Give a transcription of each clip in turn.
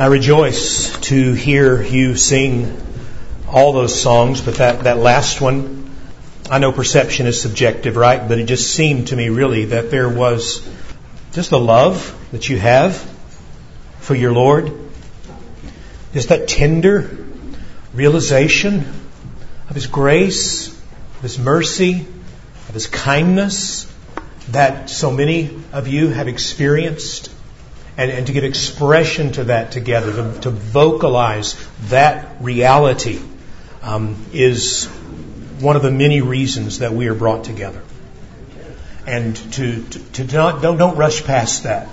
I rejoice to hear you sing all those songs, but that, that last one, I know perception is subjective, right? But it just seemed to me really that there was just the love that you have for your Lord, just that tender realization of His grace, of His mercy, of His kindness that so many of you have experienced and, and to give expression to that together, to, to vocalize that reality, um, is one of the many reasons that we are brought together. And to, to, to not, don't, don't rush past that.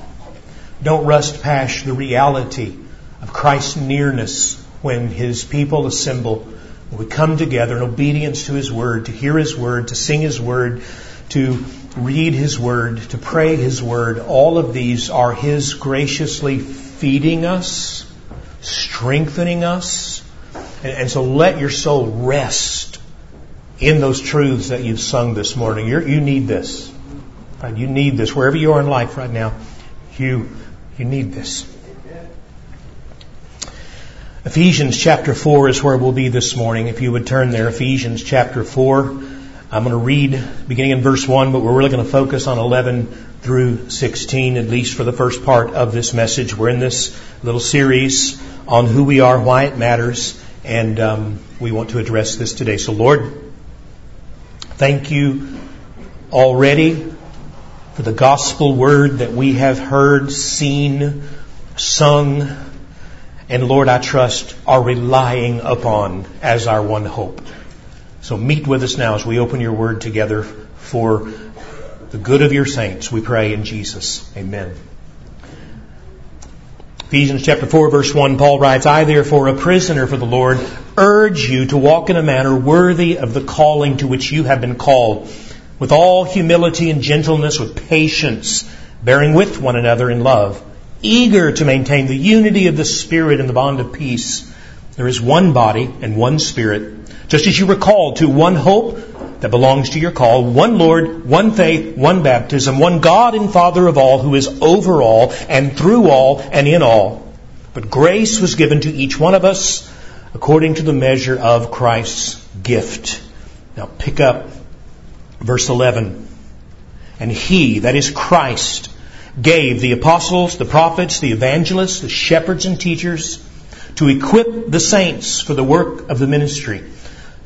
Don't rush past the reality of Christ's nearness when His people assemble. When we come together in obedience to His Word, to hear His Word, to sing His Word, to read His Word, to pray His Word, all of these are His graciously feeding us, strengthening us. And, and so let your soul rest in those truths that you've sung this morning. You're, you need this. Right? You need this. Wherever you are in life right now, you, you need this. Ephesians chapter 4 is where we'll be this morning. If you would turn there, Ephesians chapter 4. I'm going to read beginning in verse 1, but we're really going to focus on 11 through 16, at least for the first part of this message. We're in this little series on who we are, why it matters, and um, we want to address this today. So, Lord, thank you already for the gospel word that we have heard, seen, sung, and Lord, I trust are relying upon as our one hope. So meet with us now as we open your word together for the good of your saints. We pray in Jesus. Amen. Ephesians chapter 4 verse 1, Paul writes, I therefore, a prisoner for the Lord, urge you to walk in a manner worthy of the calling to which you have been called, with all humility and gentleness, with patience, bearing with one another in love, eager to maintain the unity of the Spirit in the bond of peace. There is one body and one Spirit, just as you were called to one hope that belongs to your call, one Lord, one faith, one baptism, one God and Father of all, who is over all and through all and in all. But grace was given to each one of us according to the measure of Christ's gift. Now pick up verse 11. And he, that is Christ, gave the apostles, the prophets, the evangelists, the shepherds and teachers to equip the saints for the work of the ministry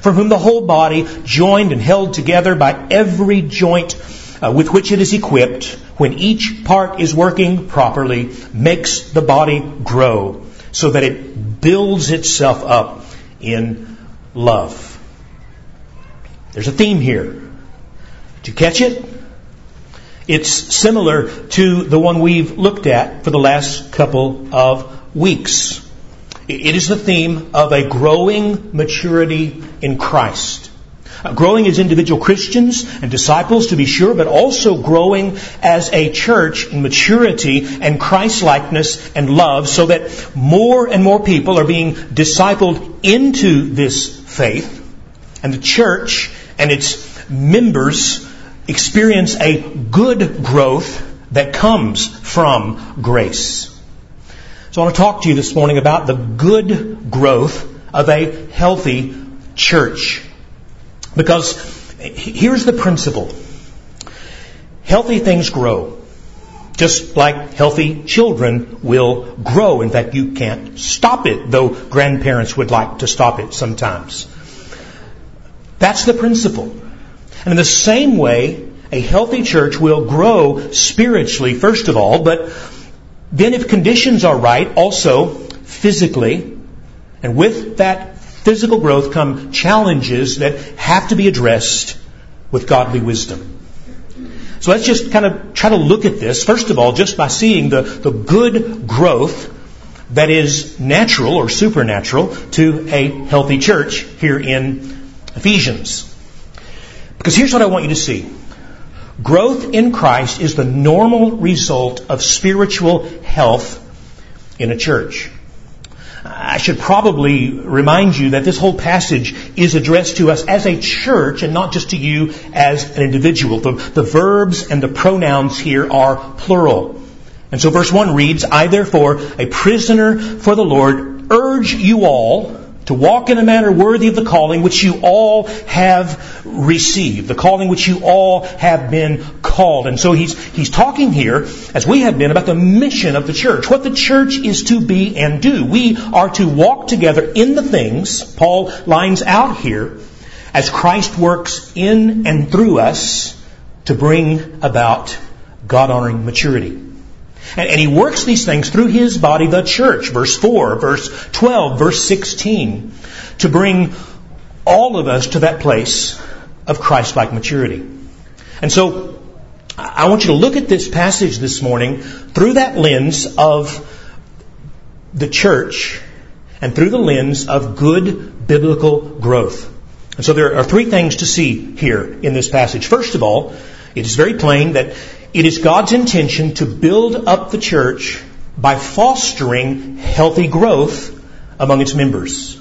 from whom the whole body, joined and held together by every joint uh, with which it is equipped, when each part is working properly, makes the body grow so that it builds itself up in love. There's a theme here. Did you catch it? It's similar to the one we've looked at for the last couple of weeks. It is the theme of a growing maturity in Christ. Uh, growing as individual Christians and disciples to be sure, but also growing as a church in maturity and Christ-likeness and love so that more and more people are being discipled into this faith and the church and its members experience a good growth that comes from grace. So I want to talk to you this morning about the good growth of a healthy church. Because here's the principle. Healthy things grow. Just like healthy children will grow. In fact, you can't stop it, though grandparents would like to stop it sometimes. That's the principle. And in the same way, a healthy church will grow spiritually, first of all, but then, if conditions are right, also physically, and with that physical growth come challenges that have to be addressed with godly wisdom. So let's just kind of try to look at this, first of all, just by seeing the, the good growth that is natural or supernatural to a healthy church here in Ephesians. Because here's what I want you to see. Growth in Christ is the normal result of spiritual health in a church. I should probably remind you that this whole passage is addressed to us as a church and not just to you as an individual. The, the verbs and the pronouns here are plural. And so verse 1 reads, I therefore, a prisoner for the Lord, urge you all to walk in a manner worthy of the calling which you all have received, the calling which you all have been called. And so he's, he's talking here, as we have been, about the mission of the church, what the church is to be and do. We are to walk together in the things, Paul lines out here, as Christ works in and through us to bring about God-honoring maturity. And, and, he works these things through his body, the church, verse 4, verse 12, verse 16, to bring all of us to that place of Christ-like maturity. And so, I want you to look at this passage this morning through that lens of the church and through the lens of good biblical growth. And so there are three things to see here in this passage. First of all, it is very plain that it is God's intention to build up the church by fostering healthy growth among its members.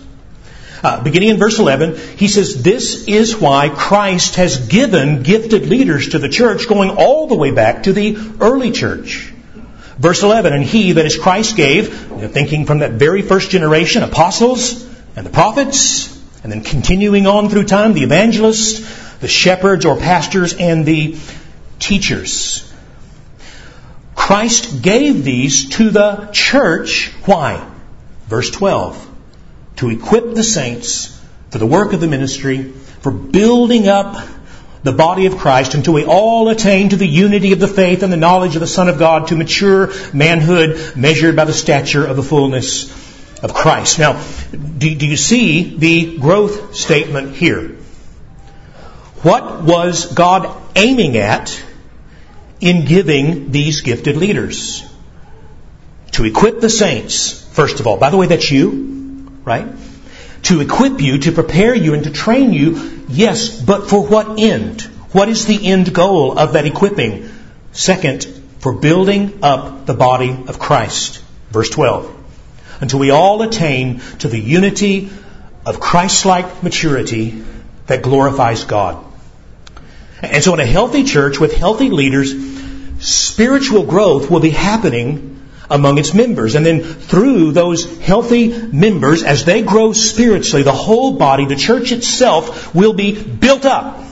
Uh, beginning in verse 11, he says, This is why Christ has given gifted leaders to the church, going all the way back to the early church. Verse 11, and he, that is Christ, gave, thinking from that very first generation, apostles and the prophets, and then continuing on through time, the evangelists, the shepherds or pastors, and the teachers. Christ gave these to the church. Why? Verse 12. To equip the saints for the work of the ministry, for building up the body of Christ until we all attain to the unity of the faith and the knowledge of the Son of God, to mature manhood measured by the stature of the fullness of Christ. Now, do, do you see the growth statement here? What was God aiming at in giving these gifted leaders. To equip the saints, first of all. By the way, that's you, right? To equip you, to prepare you, and to train you, yes, but for what end? What is the end goal of that equipping? Second, for building up the body of Christ. Verse 12. Until we all attain to the unity of Christ-like maturity that glorifies God. And so in a healthy church with healthy leaders, spiritual growth will be happening among its members. And then through those healthy members, as they grow spiritually, the whole body, the church itself, will be built up.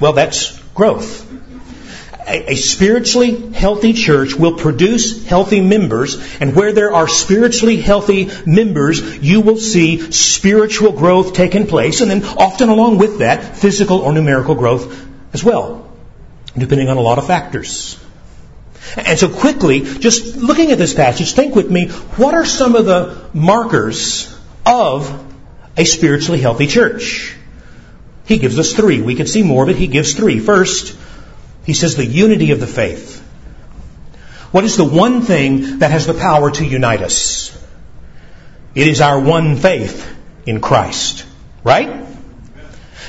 Well, that's growth. A, a spiritually healthy church will produce healthy members, and where there are spiritually healthy members, you will see spiritual growth taking place, and then often along with that, physical or numerical growth as well depending on a lot of factors. And so quickly, just looking at this passage, think with me, what are some of the markers of a spiritually healthy church? He gives us three. We could see more, but he gives three. First, he says the unity of the faith. What is the one thing that has the power to unite us? It is our one faith in Christ. Right?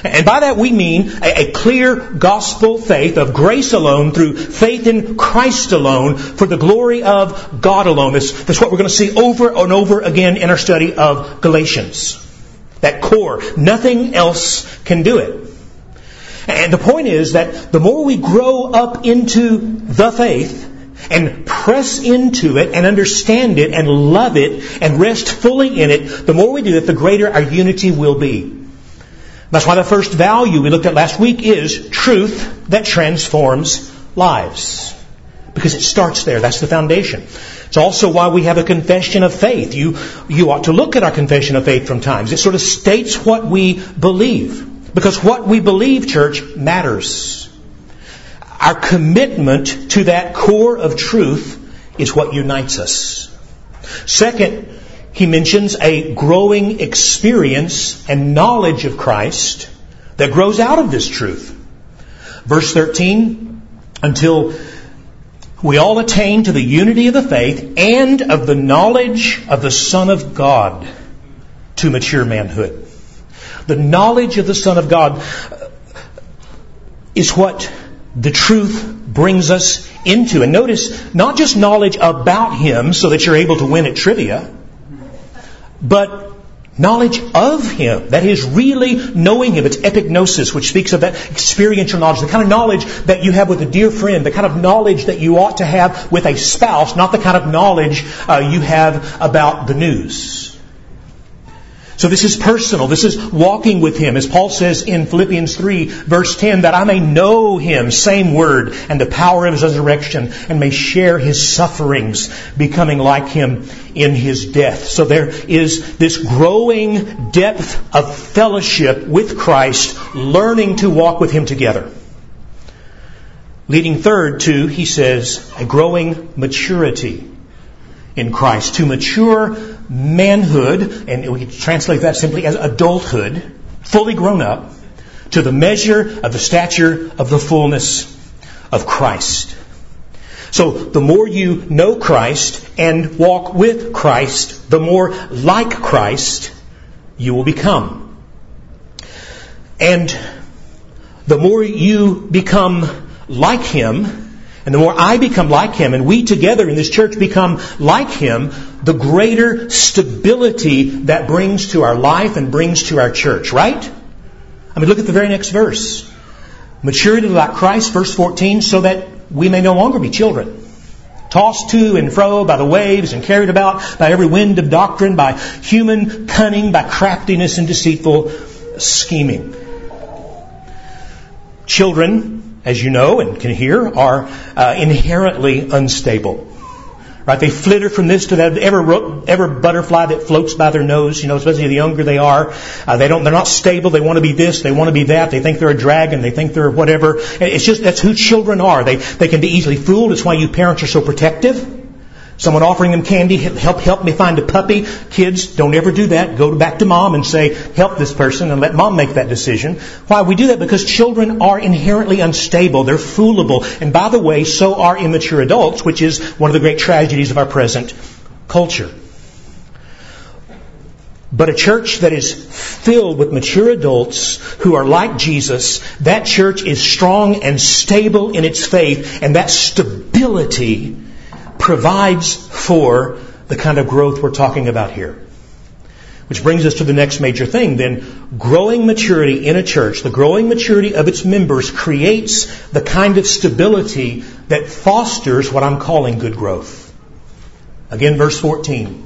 And by that we mean a, a, clear gospel faith of grace alone through faith in Christ alone for the glory of God alone. This, that's what we're going to see over and over again in our study of Galatians. That core. Nothing else can do it. And the point is that the more we grow up into the faith, and press into it and understand it and love it and rest fully in it, the more we do that, the greater our unity will be. That's why the first value we looked at last week is truth that transforms lives. Because it starts there. That's the foundation. It's also why we have a confession of faith. You, you ought to look at our confession of faith from times. It sort of states what we believe. Because what we believe, church, matters. Our commitment to that core of truth is what unites us. Second, he mentions a growing experience and knowledge of Christ that grows out of this truth. Verse 13, until we all attain to the unity of the faith and of the knowledge of the Son of God to mature manhood. The knowledge of the Son of God is what the truth brings us into. And notice, not just knowledge about Him so that you're able to win at trivia, but knowledge of Him. That is really knowing Him. It's epignosis, which speaks of that experiential knowledge, the kind of knowledge that you have with a dear friend, the kind of knowledge that you ought to have with a spouse, not the kind of knowledge uh, you have about the news. So this is personal. This is walking with Him. As Paul says in Philippians 3 verse 10, that I may know Him, same word, and the power of His resurrection, and may share His sufferings, becoming like Him in His death. So there is this growing depth of fellowship with Christ, learning to walk with Him together. Leading third to, he says, a growing maturity in Christ. To mature manhood, and we can translate that simply as adulthood, fully grown up, to the measure of the stature of the fullness of Christ. So the more you know Christ and walk with Christ, the more like Christ you will become. And the more you become like Him, and the more I become like Him, and we together in this church become like Him, the greater stability that brings to our life and brings to our church, right? I mean, look at the very next verse. Maturity like Christ, verse 14, so that we may no longer be children. Tossed to and fro by the waves and carried about by every wind of doctrine, by human cunning, by craftiness and deceitful scheming. Children, as you know and can hear, are uh, inherently unstable. Right? They flitter from this to that. Ever, ever butterfly that floats by their nose, you know, especially the younger they are, uh, they don't, they're not stable. They want to be this, they want to be that. They think they're a dragon. They think they're whatever. It's just, that's who children are. They, they can be easily fooled. It's why you parents are so protective. Someone offering them candy, help, help me find a puppy. Kids, don't ever do that. Go back to mom and say, help this person and let mom make that decision. Why? We do that because children are inherently unstable. They're foolable. And by the way, so are immature adults, which is one of the great tragedies of our present culture. But a church that is filled with mature adults who are like Jesus, that church is strong and stable in its faith, and that stability provides for the kind of growth we're talking about here. Which brings us to the next major thing then. Growing maturity in a church, the growing maturity of its members creates the kind of stability that fosters what I'm calling good growth. Again, verse 14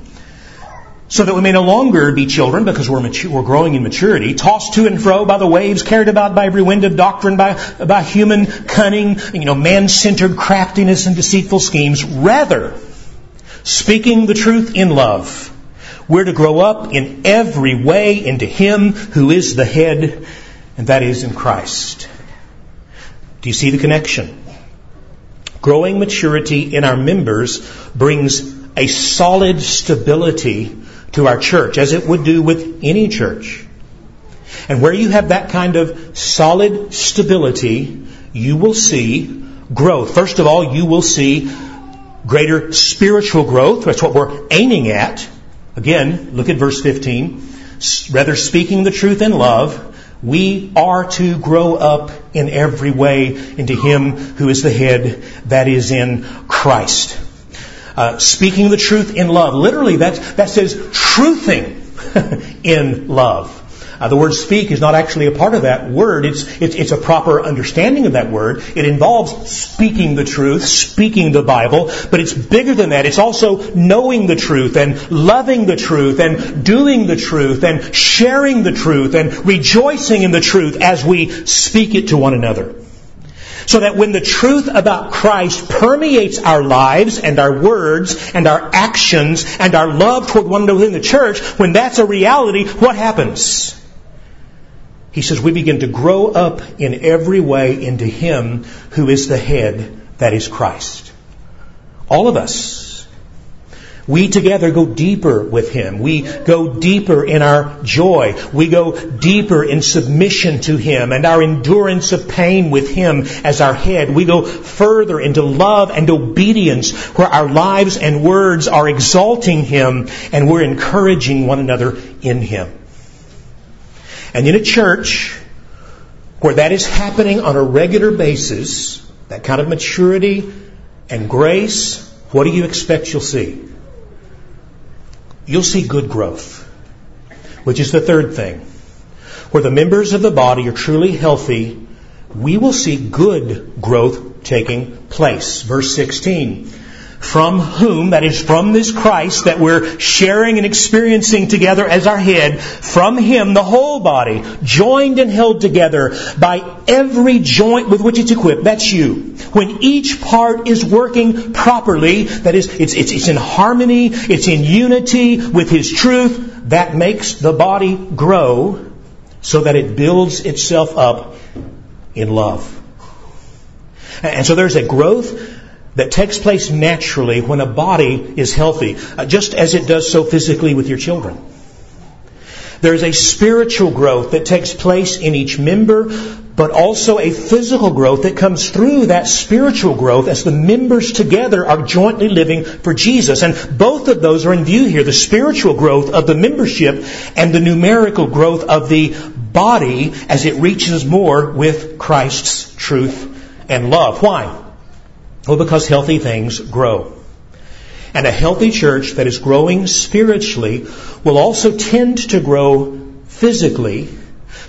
so that we may no longer be children because we're, mature, we're growing in maturity, tossed to and fro by the waves, carried about by every wind of doctrine, by, by human cunning, you know, man-centered craftiness and deceitful schemes. Rather, speaking the truth in love, we're to grow up in every way into Him who is the head, and that is in Christ. Do you see the connection? Growing maturity in our members brings a solid stability to our church, as it would do with any church. And where you have that kind of solid stability, you will see growth. First of all, you will see greater spiritual growth. That's what we're aiming at. Again, look at verse 15. Rather speaking the truth in love, we are to grow up in every way into Him who is the head, that is in Christ. Uh, speaking the truth in love. Literally, that, that says truthing in love. Uh, the word speak is not actually a part of that word. It's, it's, it's, a proper understanding of that word. It involves speaking the truth, speaking the Bible, but it's bigger than that. It's also knowing the truth and loving the truth and doing the truth and sharing the truth and rejoicing in the truth as we speak it to one another. So that when the truth about Christ permeates our lives and our words and our actions and our love toward one another in the church, when that's a reality, what happens? He says we begin to grow up in every way into Him who is the head, that is Christ. All of us. We together go deeper with Him. We go deeper in our joy. We go deeper in submission to Him and our endurance of pain with Him as our head. We go further into love and obedience where our lives and words are exalting Him and we're encouraging one another in Him. And in a church where that is happening on a regular basis, that kind of maturity and grace, what do you expect you'll see? You'll see good growth, which is the third thing. Where the members of the body are truly healthy, we will see good growth taking place. Verse 16 from whom, that is from this Christ that we're sharing and experiencing together as our head, from him the whole body, joined and held together by every joint with which it's equipped, that's you. When each part is working properly, that is, it's, it's, it's in harmony, it's in unity with his truth, that makes the body grow so that it builds itself up in love. And so there's a growth that takes place naturally when a body is healthy, uh, just as it does so physically with your children. There's a spiritual growth that takes place in each member, but also a physical growth that comes through that spiritual growth as the members together are jointly living for Jesus. And both of those are in view here. The spiritual growth of the membership and the numerical growth of the body as it reaches more with Christ's truth and love. Why? Well, because healthy things grow. And a healthy church that is growing spiritually will also tend to grow physically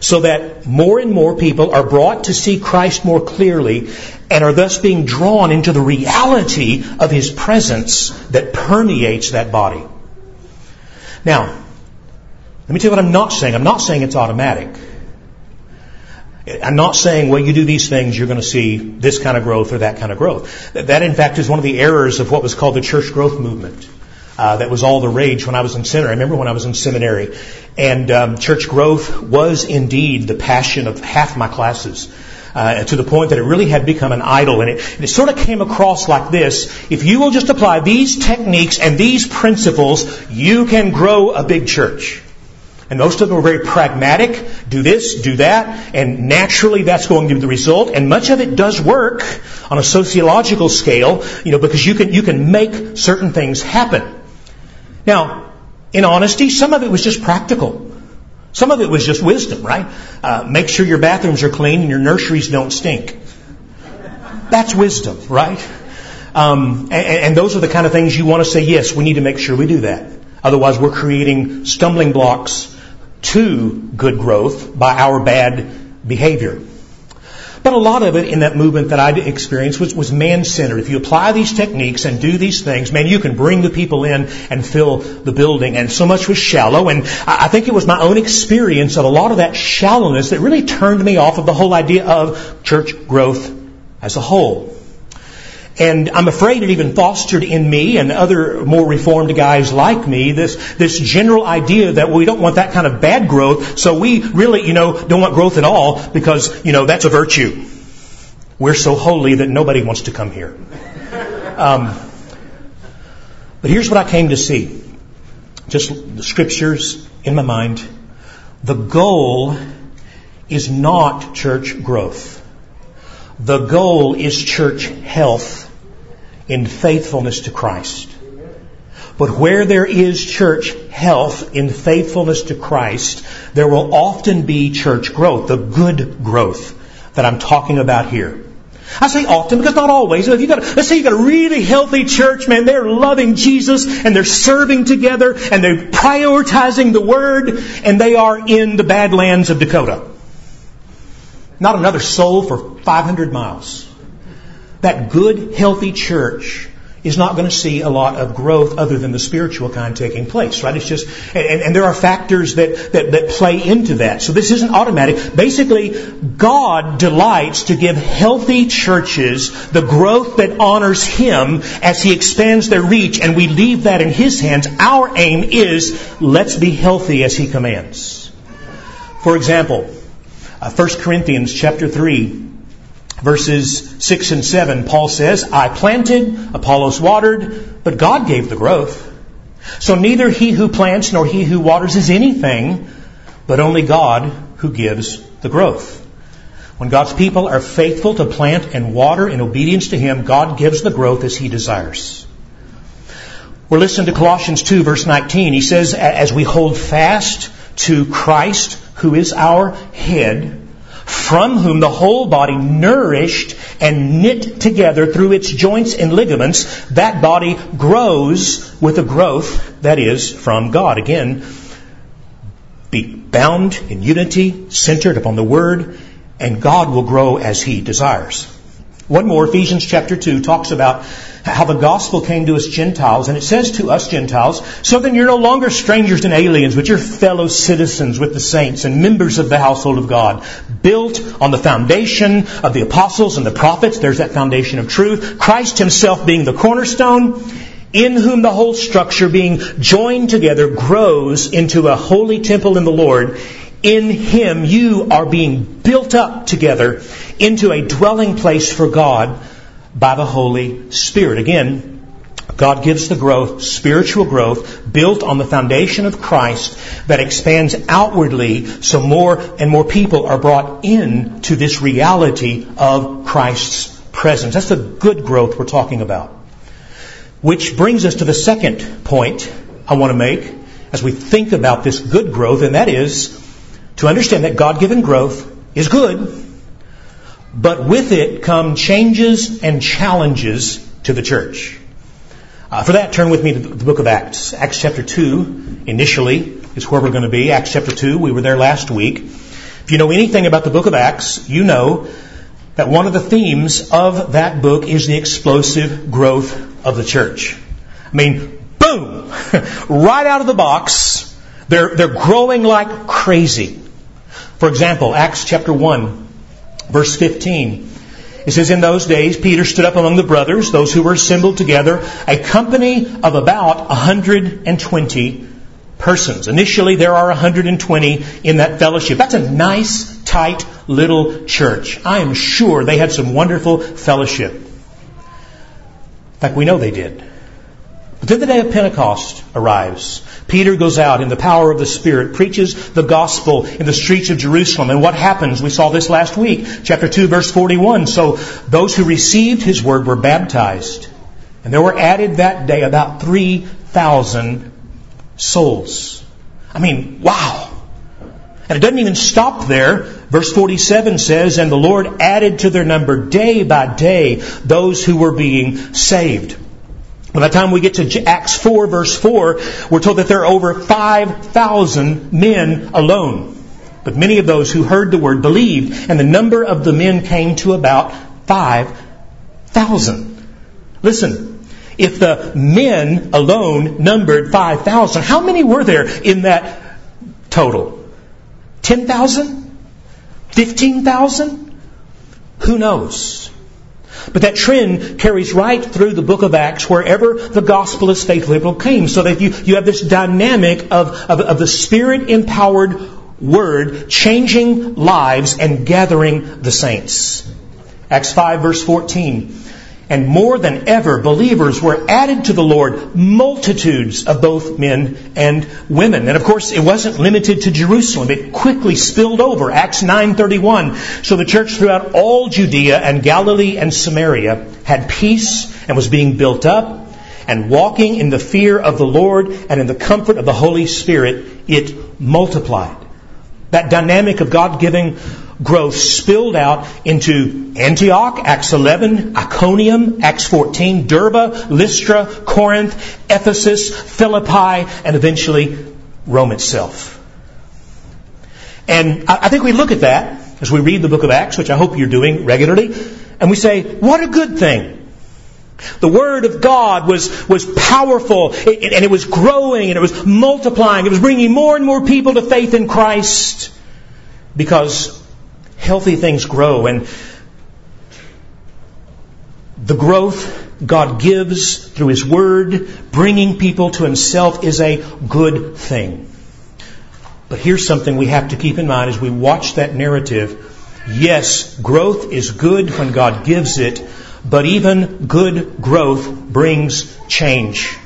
so that more and more people are brought to see Christ more clearly and are thus being drawn into the reality of His presence that permeates that body. Now, let me tell you what I'm not saying. I'm not saying it's automatic. I'm not saying, well, you do these things, you're going to see this kind of growth or that kind of growth. That, in fact, is one of the errors of what was called the church growth movement. Uh, that was all the rage when I was in seminary. I remember when I was in seminary, and um, church growth was indeed the passion of half my classes. Uh, to the point that it really had become an idol. And it, it sort of came across like this. If you will just apply these techniques and these principles, you can grow a big church. And most of them are very pragmatic. Do this, do that, and naturally that's going to be the result. And much of it does work on a sociological scale, you know, because you can, you can make certain things happen. Now, in honesty, some of it was just practical. Some of it was just wisdom, right? Uh, make sure your bathrooms are clean and your nurseries don't stink. That's wisdom, right? Um, and, and those are the kind of things you want to say, yes, we need to make sure we do that. Otherwise, we're creating stumbling blocks to good growth by our bad behavior. But a lot of it in that movement that I experienced was, was man-centered. If you apply these techniques and do these things, man, you can bring the people in and fill the building. And so much was shallow. And I think it was my own experience of a lot of that shallowness that really turned me off of the whole idea of church growth as a whole. And I'm afraid it even fostered in me and other more reformed guys like me this, this general idea that we don't want that kind of bad growth, so we really, you know, don't want growth at all because, you know, that's a virtue. We're so holy that nobody wants to come here. Um, but here's what I came to see. Just the scriptures in my mind. The goal is not church growth. The goal is church health in faithfulness to Christ. But where there is church health in faithfulness to Christ, there will often be church growth, the good growth that I'm talking about here. I say often because not always. If you got, let's say you got a really healthy church, man, they're loving Jesus and they're serving together and they're prioritizing the Word and they are in the Badlands of Dakota. Not another soul for 500 miles that good, healthy church is not going to see a lot of growth other than the spiritual kind taking place, right? It's just, and, and, there are factors that, that, that play into that. So this isn't automatic. Basically, God delights to give healthy churches the growth that honors Him as He expands their reach, and we leave that in His hands. Our aim is, let's be healthy as He commands. For example, uh, 1 Corinthians chapter 3, verses 6 and 7, Paul says, I planted, Apollos watered, but God gave the growth. So neither he who plants nor he who waters is anything, but only God who gives the growth. When God's people are faithful to plant and water in obedience to Him, God gives the growth as He desires. We're listening to Colossians 2 verse 19. He says, as we hold fast to Christ, who is our head, from whom the whole body nourished and knit together through its joints and ligaments, that body grows with a growth that is from God. Again, be bound in unity, centered upon the Word, and God will grow as He desires. One more, Ephesians chapter 2 talks about how the gospel came to us Gentiles, and it says to us Gentiles, so then you're no longer strangers and aliens, but you're fellow citizens with the saints and members of the household of God, built on the foundation of the apostles and the prophets. There's that foundation of truth. Christ himself being the cornerstone, in whom the whole structure being joined together grows into a holy temple in the Lord in Him you are being built up together into a dwelling place for God by the Holy Spirit. Again, God gives the growth, spiritual growth, built on the foundation of Christ that expands outwardly so more and more people are brought in to this reality of Christ's presence. That's the good growth we're talking about. Which brings us to the second point I want to make as we think about this good growth, and that is to understand that God given growth is good, but with it come changes and challenges to the church. Uh, for that, turn with me to the book of Acts. Acts chapter 2, initially, is where we're going to be. Acts chapter 2, we were there last week. If you know anything about the book of Acts, you know that one of the themes of that book is the explosive growth of the church. I mean, boom! right out of the box, they're, they're growing like crazy. For example, Acts chapter 1, verse 15. It says, In those days, Peter stood up among the brothers, those who were assembled together, a company of about 120 persons. Initially, there are 120 in that fellowship. That's a nice, tight little church. I am sure they had some wonderful fellowship. In fact, we know they did. But then the day of Pentecost arrives. Peter goes out in the power of the Spirit, preaches the gospel in the streets of Jerusalem. And what happens? We saw this last week, chapter 2, verse 41. So those who received his word were baptized. And there were added that day about 3,000 souls. I mean, wow. And it doesn't even stop there. Verse 47 says, And the Lord added to their number day by day those who were being saved. By the time we get to Acts 4 verse 4, we're told that there are over 5,000 men alone. But many of those who heard the word believed, and the number of the men came to about 5,000. Listen, if the men alone numbered 5,000, how many were there in that total? 10,000? 15,000? Who knows? But that trend carries right through the book of Acts wherever the gospel is faithfully proclaimed. So that you, you have this dynamic of, of, of the spirit empowered word changing lives and gathering the saints. Acts 5 verse 14. And more than ever, believers were added to the Lord, multitudes of both men and women. And of course, it wasn't limited to Jerusalem. It quickly spilled over. Acts 9.31. So the church throughout all Judea and Galilee and Samaria had peace and was being built up and walking in the fear of the Lord and in the comfort of the Holy Spirit, it multiplied. That dynamic of God giving growth spilled out into Antioch, Acts 11, Iconium, Acts 14, Derbe, Lystra, Corinth, Ephesus, Philippi, and eventually Rome itself. And I think we look at that as we read the book of Acts, which I hope you're doing regularly, and we say, what a good thing. The Word of God was, was powerful, and it was growing, and it was multiplying. It was bringing more and more people to faith in Christ because healthy things grow. And the growth God gives through His Word, bringing people to Himself, is a good thing. But here's something we have to keep in mind as we watch that narrative. Yes, growth is good when God gives it, but even good growth brings change.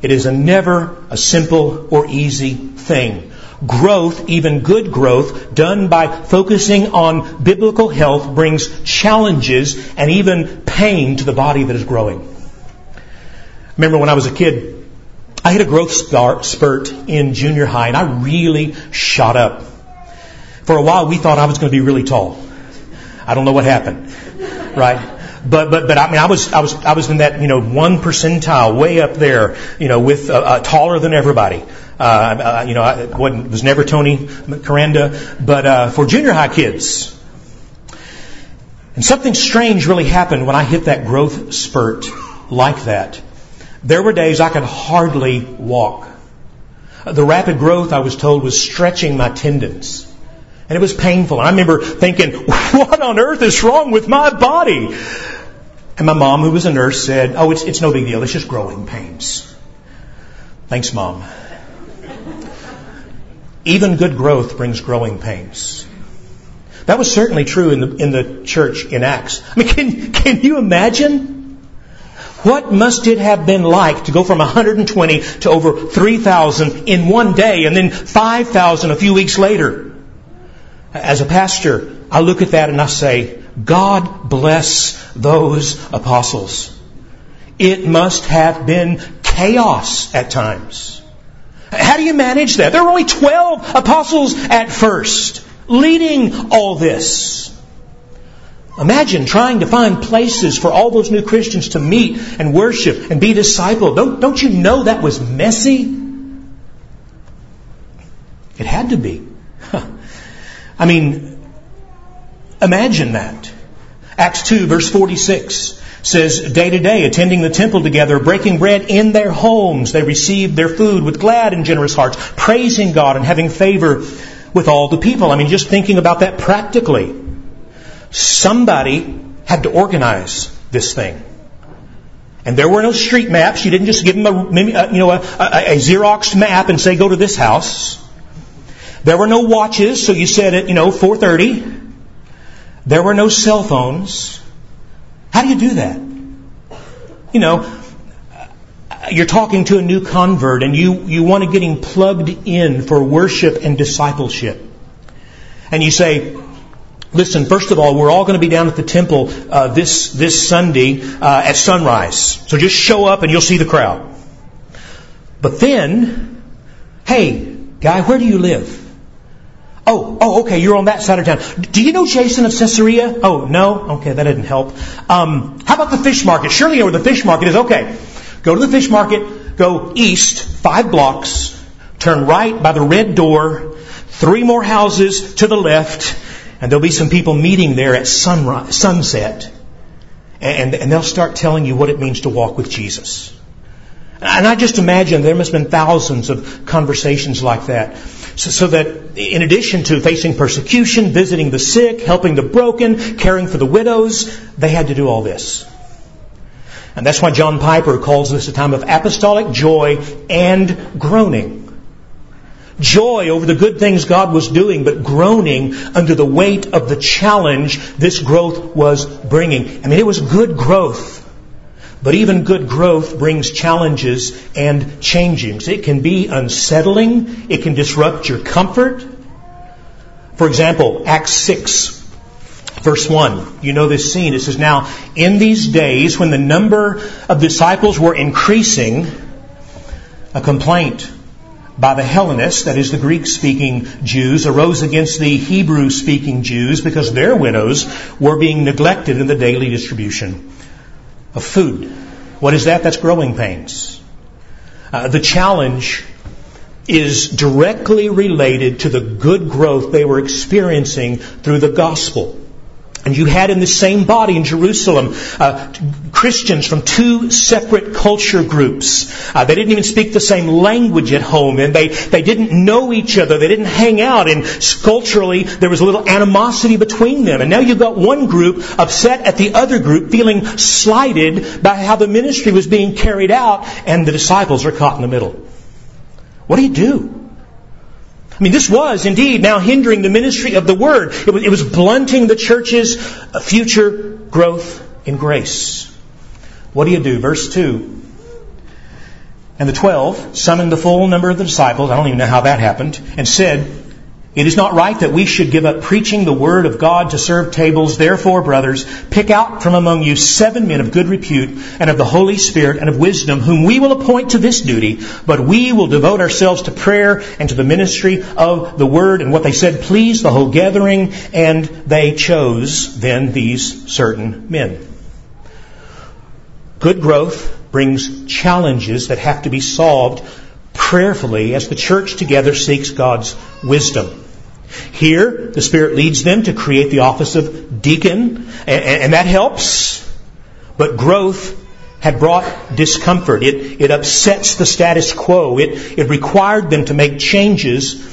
It is a never a simple or easy thing. Growth, even good growth, done by focusing on biblical health brings challenges and even pain to the body that is growing. Remember when I was a kid, I had a growth spurt in junior high and I really shot up. For a while we thought I was going to be really tall. I don't know what happened. Right? But but but I mean I was I was I was in that you know one percentile way up there you know with uh, uh, taller than everybody. Uh, uh, you know I wasn't, it was never Tony Caranda, but uh, for junior high kids. And something strange really happened when I hit that growth spurt like that. There were days I could hardly walk. The rapid growth, I was told, was stretching my tendons. And it was painful. I remember thinking, what on earth is wrong with my body? And my mom, who was a nurse, said, oh, it's, it's no big deal. It's just growing pains. Thanks, mom. Even good growth brings growing pains. That was certainly true in the, in the church in Acts. I mean, can, can you imagine? What must it have been like to go from 120 to over 3,000 in one day and then 5,000 a few weeks later? As a pastor, I look at that and I say, God bless those apostles. It must have been chaos at times. How do you manage that? There were only 12 apostles at first leading all this. Imagine trying to find places for all those new Christians to meet and worship and be discipled. Don't, don't you know that was messy? It had to be. I mean, imagine that. Acts 2 verse 46 says, day to day, attending the temple together, breaking bread in their homes, they received their food with glad and generous hearts, praising God and having favor with all the people. I mean, just thinking about that practically. Somebody had to organize this thing. And there were no street maps. You didn't just give them a, you know, a, a, a Xerox map and say, go to this house. There were no watches, so you said at, you know, 4.30. There were no cell phones. How do you do that? You know, you're talking to a new convert and you, you want to get him plugged in for worship and discipleship. And you say, listen, first of all, we're all going to be down at the temple uh, this, this Sunday uh, at sunrise. So just show up and you'll see the crowd. But then, hey, guy, where do you live? Oh, oh, okay, you're on that side of town. Do you know Jason of Caesarea? Oh, no? Okay, that didn't help. Um, how about the fish market? Surely you know where the fish market is. Okay. Go to the fish market, go east five blocks, turn right by the red door, three more houses to the left, and there'll be some people meeting there at sunrise, sunset. And, and they'll start telling you what it means to walk with Jesus. And I just imagine there must have been thousands of conversations like that. So, so, that in addition to facing persecution, visiting the sick, helping the broken, caring for the widows, they had to do all this. And that's why John Piper calls this a time of apostolic joy and groaning. Joy over the good things God was doing, but groaning under the weight of the challenge this growth was bringing. I mean, it was good growth. But even good growth brings challenges and changings. It can be unsettling. It can disrupt your comfort. For example, Acts 6, verse 1. You know this scene. It says, Now, in these days, when the number of disciples were increasing, a complaint by the Hellenists, that is the Greek speaking Jews, arose against the Hebrew speaking Jews because their widows were being neglected in the daily distribution of food. What is that? That's growing pains. Uh, the challenge is directly related to the good growth they were experiencing through the gospel. And you had in the same body in Jerusalem uh, Christians from two separate culture groups. Uh, they didn't even speak the same language at home, and they, they didn't know each other. They didn't hang out, and culturally there was a little animosity between them. And now you've got one group upset at the other group, feeling slighted by how the ministry was being carried out, and the disciples are caught in the middle. What do you do? I mean, this was indeed now hindering the ministry of the Word. It was, it was blunting the church's future growth in grace. What do you do? Verse 2. And the twelve summoned the full number of the disciples, I don't even know how that happened, and said, It is not right that we should give up preaching the word of God to serve tables. Therefore, brothers, pick out from among you seven men of good repute and of the Holy Spirit and of wisdom, whom we will appoint to this duty, but we will devote ourselves to prayer and to the ministry of the word. And what they said pleased the whole gathering, and they chose then these certain men. Good growth brings challenges that have to be solved prayerfully as the church together seeks God's wisdom. Here, the Spirit leads them to create the office of deacon, and, that helps. But growth had brought discomfort. It, it upsets the status quo. It, it required them to make changes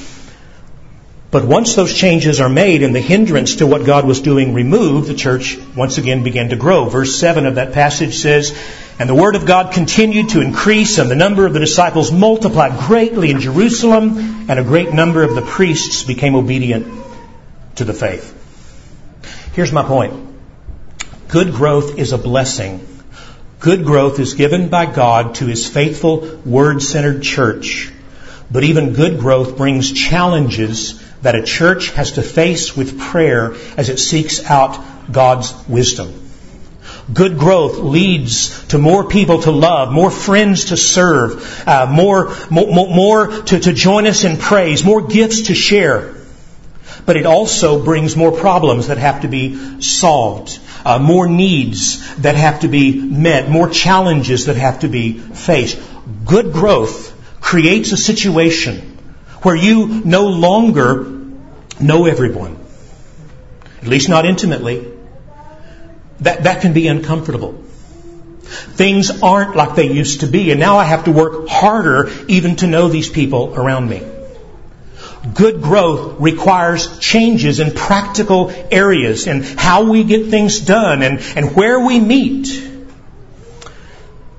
but once those changes are made and the hindrance to what God was doing removed, the church once again began to grow. Verse 7 of that passage says, And the word of God continued to increase, and the number of the disciples multiplied greatly in Jerusalem, and a great number of the priests became obedient to the faith. Here's my point. Good growth is a blessing. Good growth is given by God to His faithful, word-centered church. But even good growth brings challenges that a church has to face with prayer as it seeks out God's wisdom. Good growth leads to more people to love, more friends to serve, uh, more, more, more to, to join us in praise, more gifts to share. But it also brings more problems that have to be solved, uh, more needs that have to be met, more challenges that have to be faced. Good growth creates a situation where you no longer know everyone, at least not intimately, that, that can be uncomfortable. Things aren't like they used to be, and now I have to work harder even to know these people around me. Good growth requires changes in practical areas and how we get things done and, and where we meet.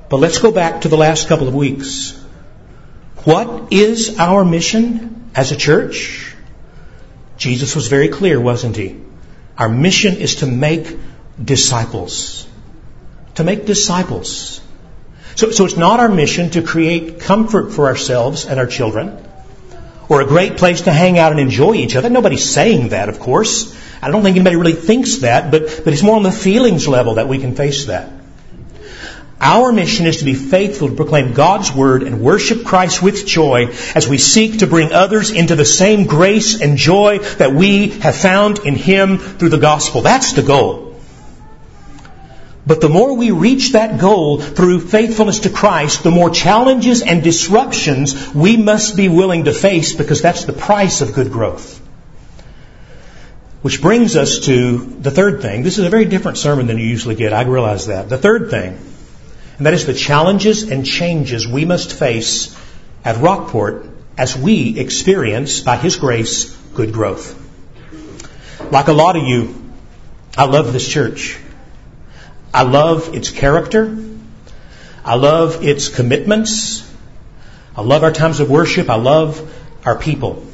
But let's go back to the last couple of weeks. What is our mission as a church? Jesus was very clear, wasn't he? Our mission is to make disciples. To make disciples. So, so it's not our mission to create comfort for ourselves and our children or a great place to hang out and enjoy each other. Nobody's saying that, of course. I don't think anybody really thinks that, but, but it's more on the feelings level that we can face that. Our mission is to be faithful to proclaim God's Word and worship Christ with joy as we seek to bring others into the same grace and joy that we have found in Him through the gospel. That's the goal. But the more we reach that goal through faithfulness to Christ, the more challenges and disruptions we must be willing to face because that's the price of good growth. Which brings us to the third thing. This is a very different sermon than you usually get. I realize that. The third thing and that is the challenges and changes we must face at Rockport as we experience, by His grace, good growth. Like a lot of you, I love this church. I love its character. I love its commitments. I love our times of worship. I love our people.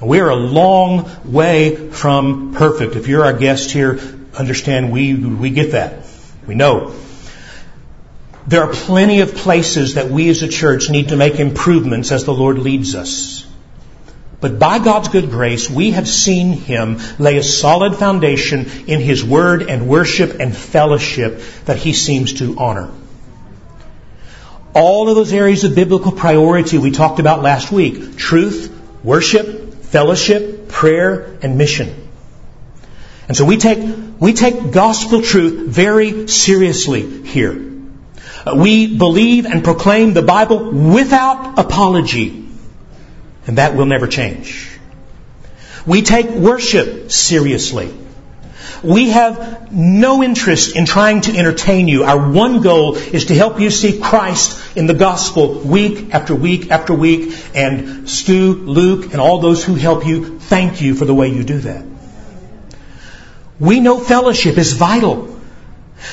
We are a long way from perfect. If you're our guest here, understand we, we get that. We know. There are plenty of places that we as a church need to make improvements as the Lord leads us. But by God's good grace, we have seen Him lay a solid foundation in His Word and worship and fellowship that He seems to honor. All of those areas of biblical priority we talked about last week truth, worship, fellowship, prayer, and mission. And so we take, we take gospel truth very seriously here. Uh, we believe and proclaim the Bible without apology. And that will never change. We take worship seriously. We have no interest in trying to entertain you. Our one goal is to help you see Christ in the gospel week after week after week. And Stu, Luke, and all those who help you, thank you for the way you do that. We know fellowship is vital.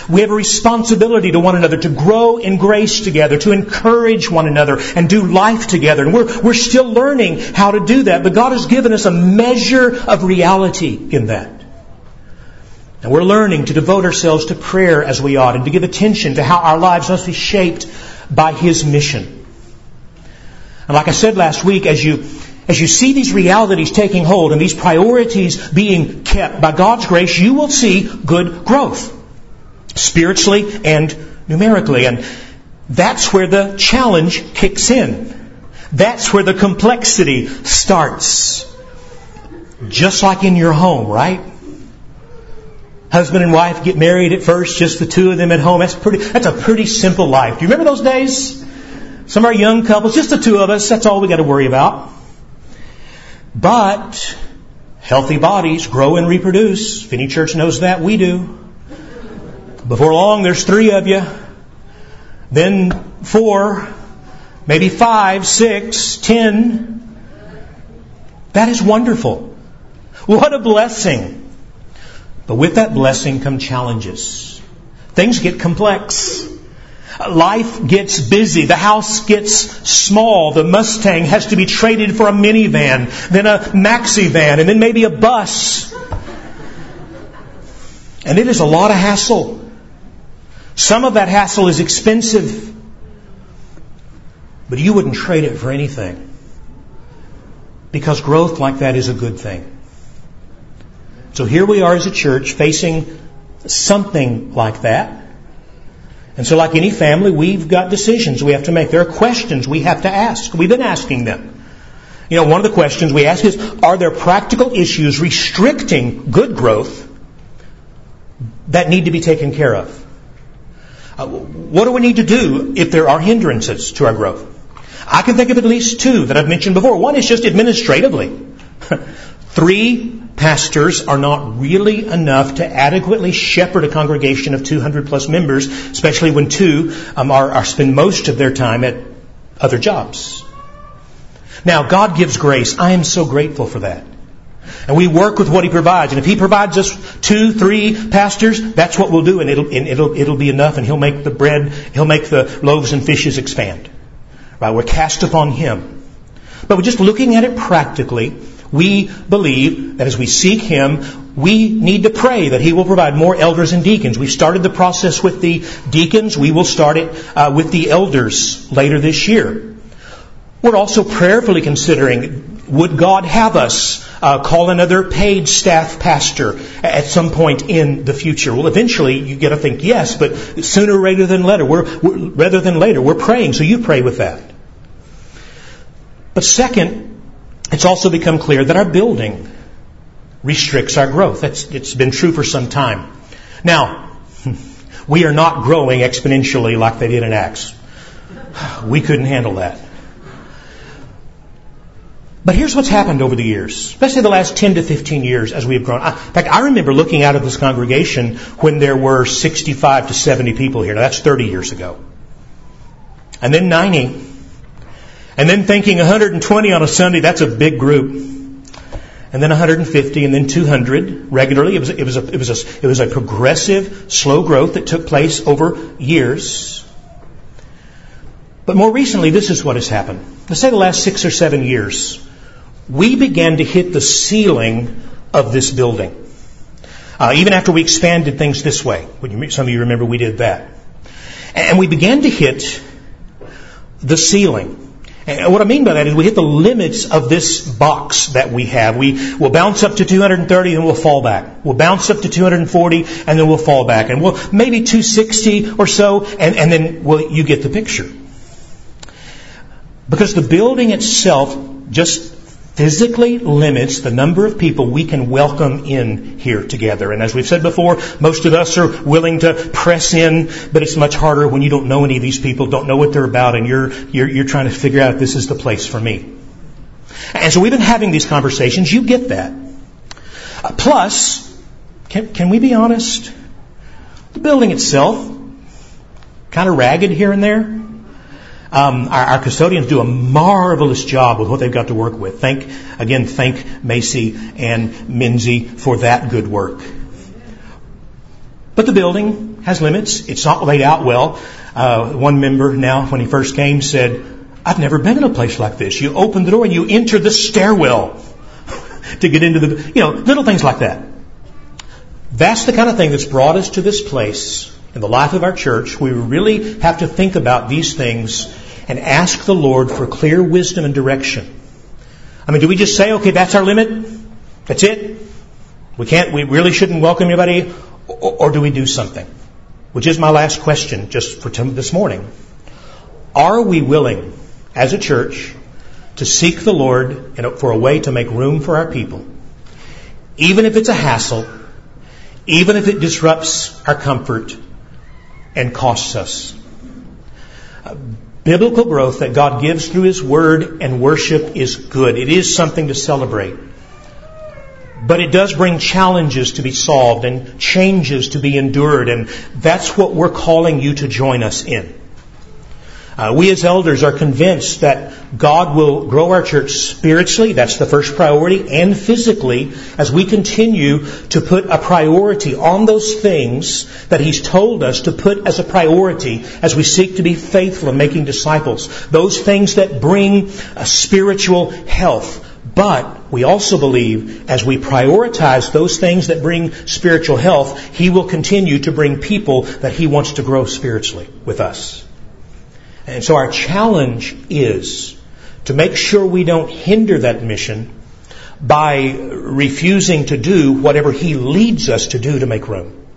We have a responsibility to one another to grow in grace together, to encourage one another and do life together. And we're, we're still learning how to do that, but God has given us a measure of reality in that. And we're learning to devote ourselves to prayer as we ought and to give attention to how our lives must be shaped by His mission. And like I said last week, as you, as you see these realities taking hold and these priorities being kept by God's grace, you will see good growth. Spiritually and numerically. And that's where the challenge kicks in. That's where the complexity starts. Just like in your home, right? Husband and wife get married at first, just the two of them at home. That's pretty, that's a pretty simple life. Do you remember those days? Some of our young couples, just the two of us, that's all we got to worry about. But, healthy bodies grow and reproduce. If any church knows that, we do. Before long, there's three of you. Then four, maybe five, six, ten. That is wonderful. What a blessing. But with that blessing come challenges. Things get complex. Life gets busy. The house gets small. The Mustang has to be traded for a minivan, then a maxi van, and then maybe a bus. And it is a lot of hassle. Some of that hassle is expensive, but you wouldn't trade it for anything. Because growth like that is a good thing. So here we are as a church facing something like that. And so like any family, we've got decisions we have to make. There are questions we have to ask. We've been asking them. You know, one of the questions we ask is, are there practical issues restricting good growth that need to be taken care of? Uh, what do we need to do if there are hindrances to our growth? I can think of at least two that I've mentioned before. One is just administratively. Three pastors are not really enough to adequately shepherd a congregation of 200 plus members, especially when two um, are, are spend most of their time at other jobs. Now, God gives grace. I am so grateful for that. And we work with what He provides. And if He provides us two, three pastors, that's what we'll do, and it'll, and it'll, it'll be enough, and He'll make the bread, He'll make the loaves and fishes expand. Right? We're cast upon Him. But we're just looking at it practically. We believe that as we seek Him, we need to pray that He will provide more elders and deacons. We've started the process with the deacons. We will start it uh, with the elders later this year. We're also prayerfully considering, would God have us uh, call another paid staff pastor at some point in the future? Well, eventually you get to think yes, but sooner rather than later, we're, we're rather than later, we're praying. So you pray with that. But second, it's also become clear that our building restricts our growth. That's, it's been true for some time. Now, we are not growing exponentially like they did in Acts. We couldn't handle that. But here's what's happened over the years, especially the last 10 to 15 years as we have grown. In fact, I remember looking out of this congregation when there were 65 to 70 people here. Now, that's 30 years ago. And then 90. And then thinking 120 on a Sunday, that's a big group. And then 150 and then 200 regularly. It was, it was, a, it was, a, it was a progressive, slow growth that took place over years. But more recently, this is what has happened. Let's say the last six or seven years we began to hit the ceiling of this building. Uh, even after we expanded things this way. Some of you remember we did that. And we began to hit the ceiling. And what I mean by that is we hit the limits of this box that we have. We will bounce up to 230 and we'll fall back. We'll bounce up to 240 and then we'll fall back. And we'll maybe 260 or so and, and then well, you get the picture. Because the building itself just physically limits the number of people we can welcome in here together. And as we've said before, most of us are willing to press in, but it's much harder when you don't know any of these people, don't know what they're about, and you're, you're, you're trying to figure out this is the place for me. And so we've been having these conversations. You get that. Uh, plus, can, can we be honest? The building itself, kind of ragged here and there. Um, our, our, custodians do a marvelous job with what they've got to work with. Thank again, thank Macy and Minzy for that good work. But the building has limits. It's not laid out well. Uh, one member now, when he first came, said, "I've never been in a place like this. You open the door and you enter the stairwell to get into the, you know, little things like that." That's the kind of thing that's brought us to this place in the life of our church, we really have to think about these things and ask the Lord for clear wisdom and direction. I mean, do we just say, okay, that's our limit? That's it? We can't, we really shouldn't welcome anybody? Or, or do we do something? Which is my last question just for this morning. Are we willing, as a church, to seek the Lord for a way to make room for our people? Even if it's a hassle, even if it disrupts our comfort and costs us. Biblical growth that God gives through His Word and worship is good. It is something to celebrate. But it does bring challenges to be solved and changes to be endured, and that's what we're calling you to join us in. Uh, we as elders are convinced that God will grow our church spiritually, that's the first priority, and physically as we continue to put a priority on those things that He's told us to put as a priority as we seek to be faithful in making disciples. Those things that bring a spiritual health. But we also believe as we prioritize those things that bring spiritual health, He will continue to bring people that He wants to grow spiritually with us. And so our challenge is to make sure we don't hinder that mission by refusing to do whatever He leads us to do to make room.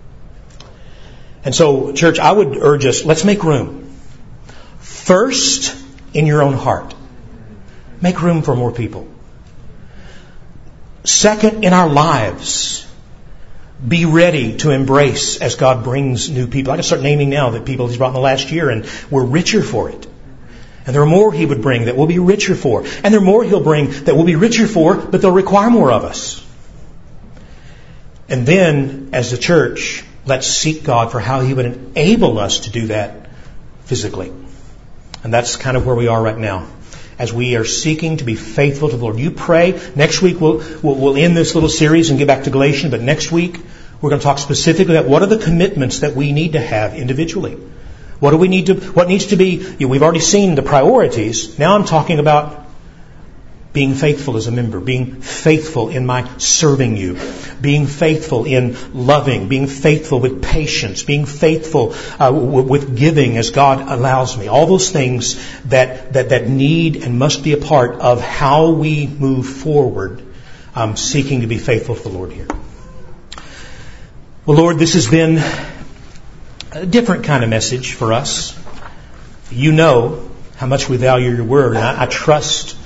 And so, church, I would urge us, let's make room. First, in your own heart. Make room for more people. Second, in our lives be ready to embrace as God brings new people. I can start naming now the people He's brought in the last year, and we're richer for it. And there are more He would bring that we'll be richer for. And there are more He'll bring that we'll be richer for, but they'll require more of us. And then, as the church, let's seek God for how He would enable us to do that physically. And that's kind of where we are right now as we are seeking to be faithful to the Lord. You pray. Next week we'll, we'll, we'll end this little series and get back to Galatians, but next week we're going to talk specifically about what are the commitments that we need to have individually. What do we need to, what needs to be, you know, we've already seen the priorities. Now I'm talking about being faithful as a member, being faithful in my serving you, being faithful in loving, being faithful with patience, being faithful uh, w- with giving as God allows me. All those things that, that, that need and must be a part of how we move forward, um, seeking to be faithful to the Lord here. Well, Lord, this has been a different kind of message for us. You know how much we value your word, and I, I trust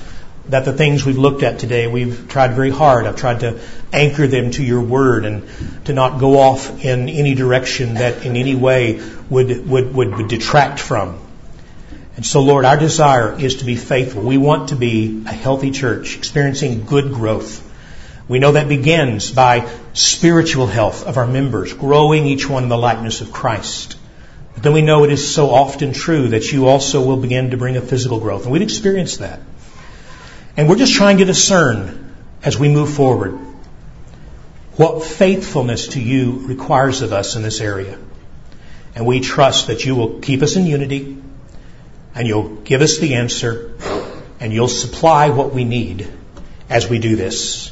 that the things we've looked at today, we've tried very hard. I've tried to anchor them to your word and to not go off in any direction that in any way would, would, would, would detract from. And so, Lord, our desire is to be faithful. We want to be a healthy church, experiencing good growth. We know that begins by spiritual health of our members, growing each one in the likeness of Christ. But then we know it is so often true that you also will begin to bring a physical growth. And we've experienced that. And we're just trying to discern as we move forward what faithfulness to you requires of us in this area. And we trust that you will keep us in unity and you'll give us the answer and you'll supply what we need as we do this.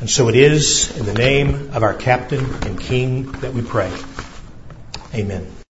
And so it is in the name of our captain and king that we pray. Amen.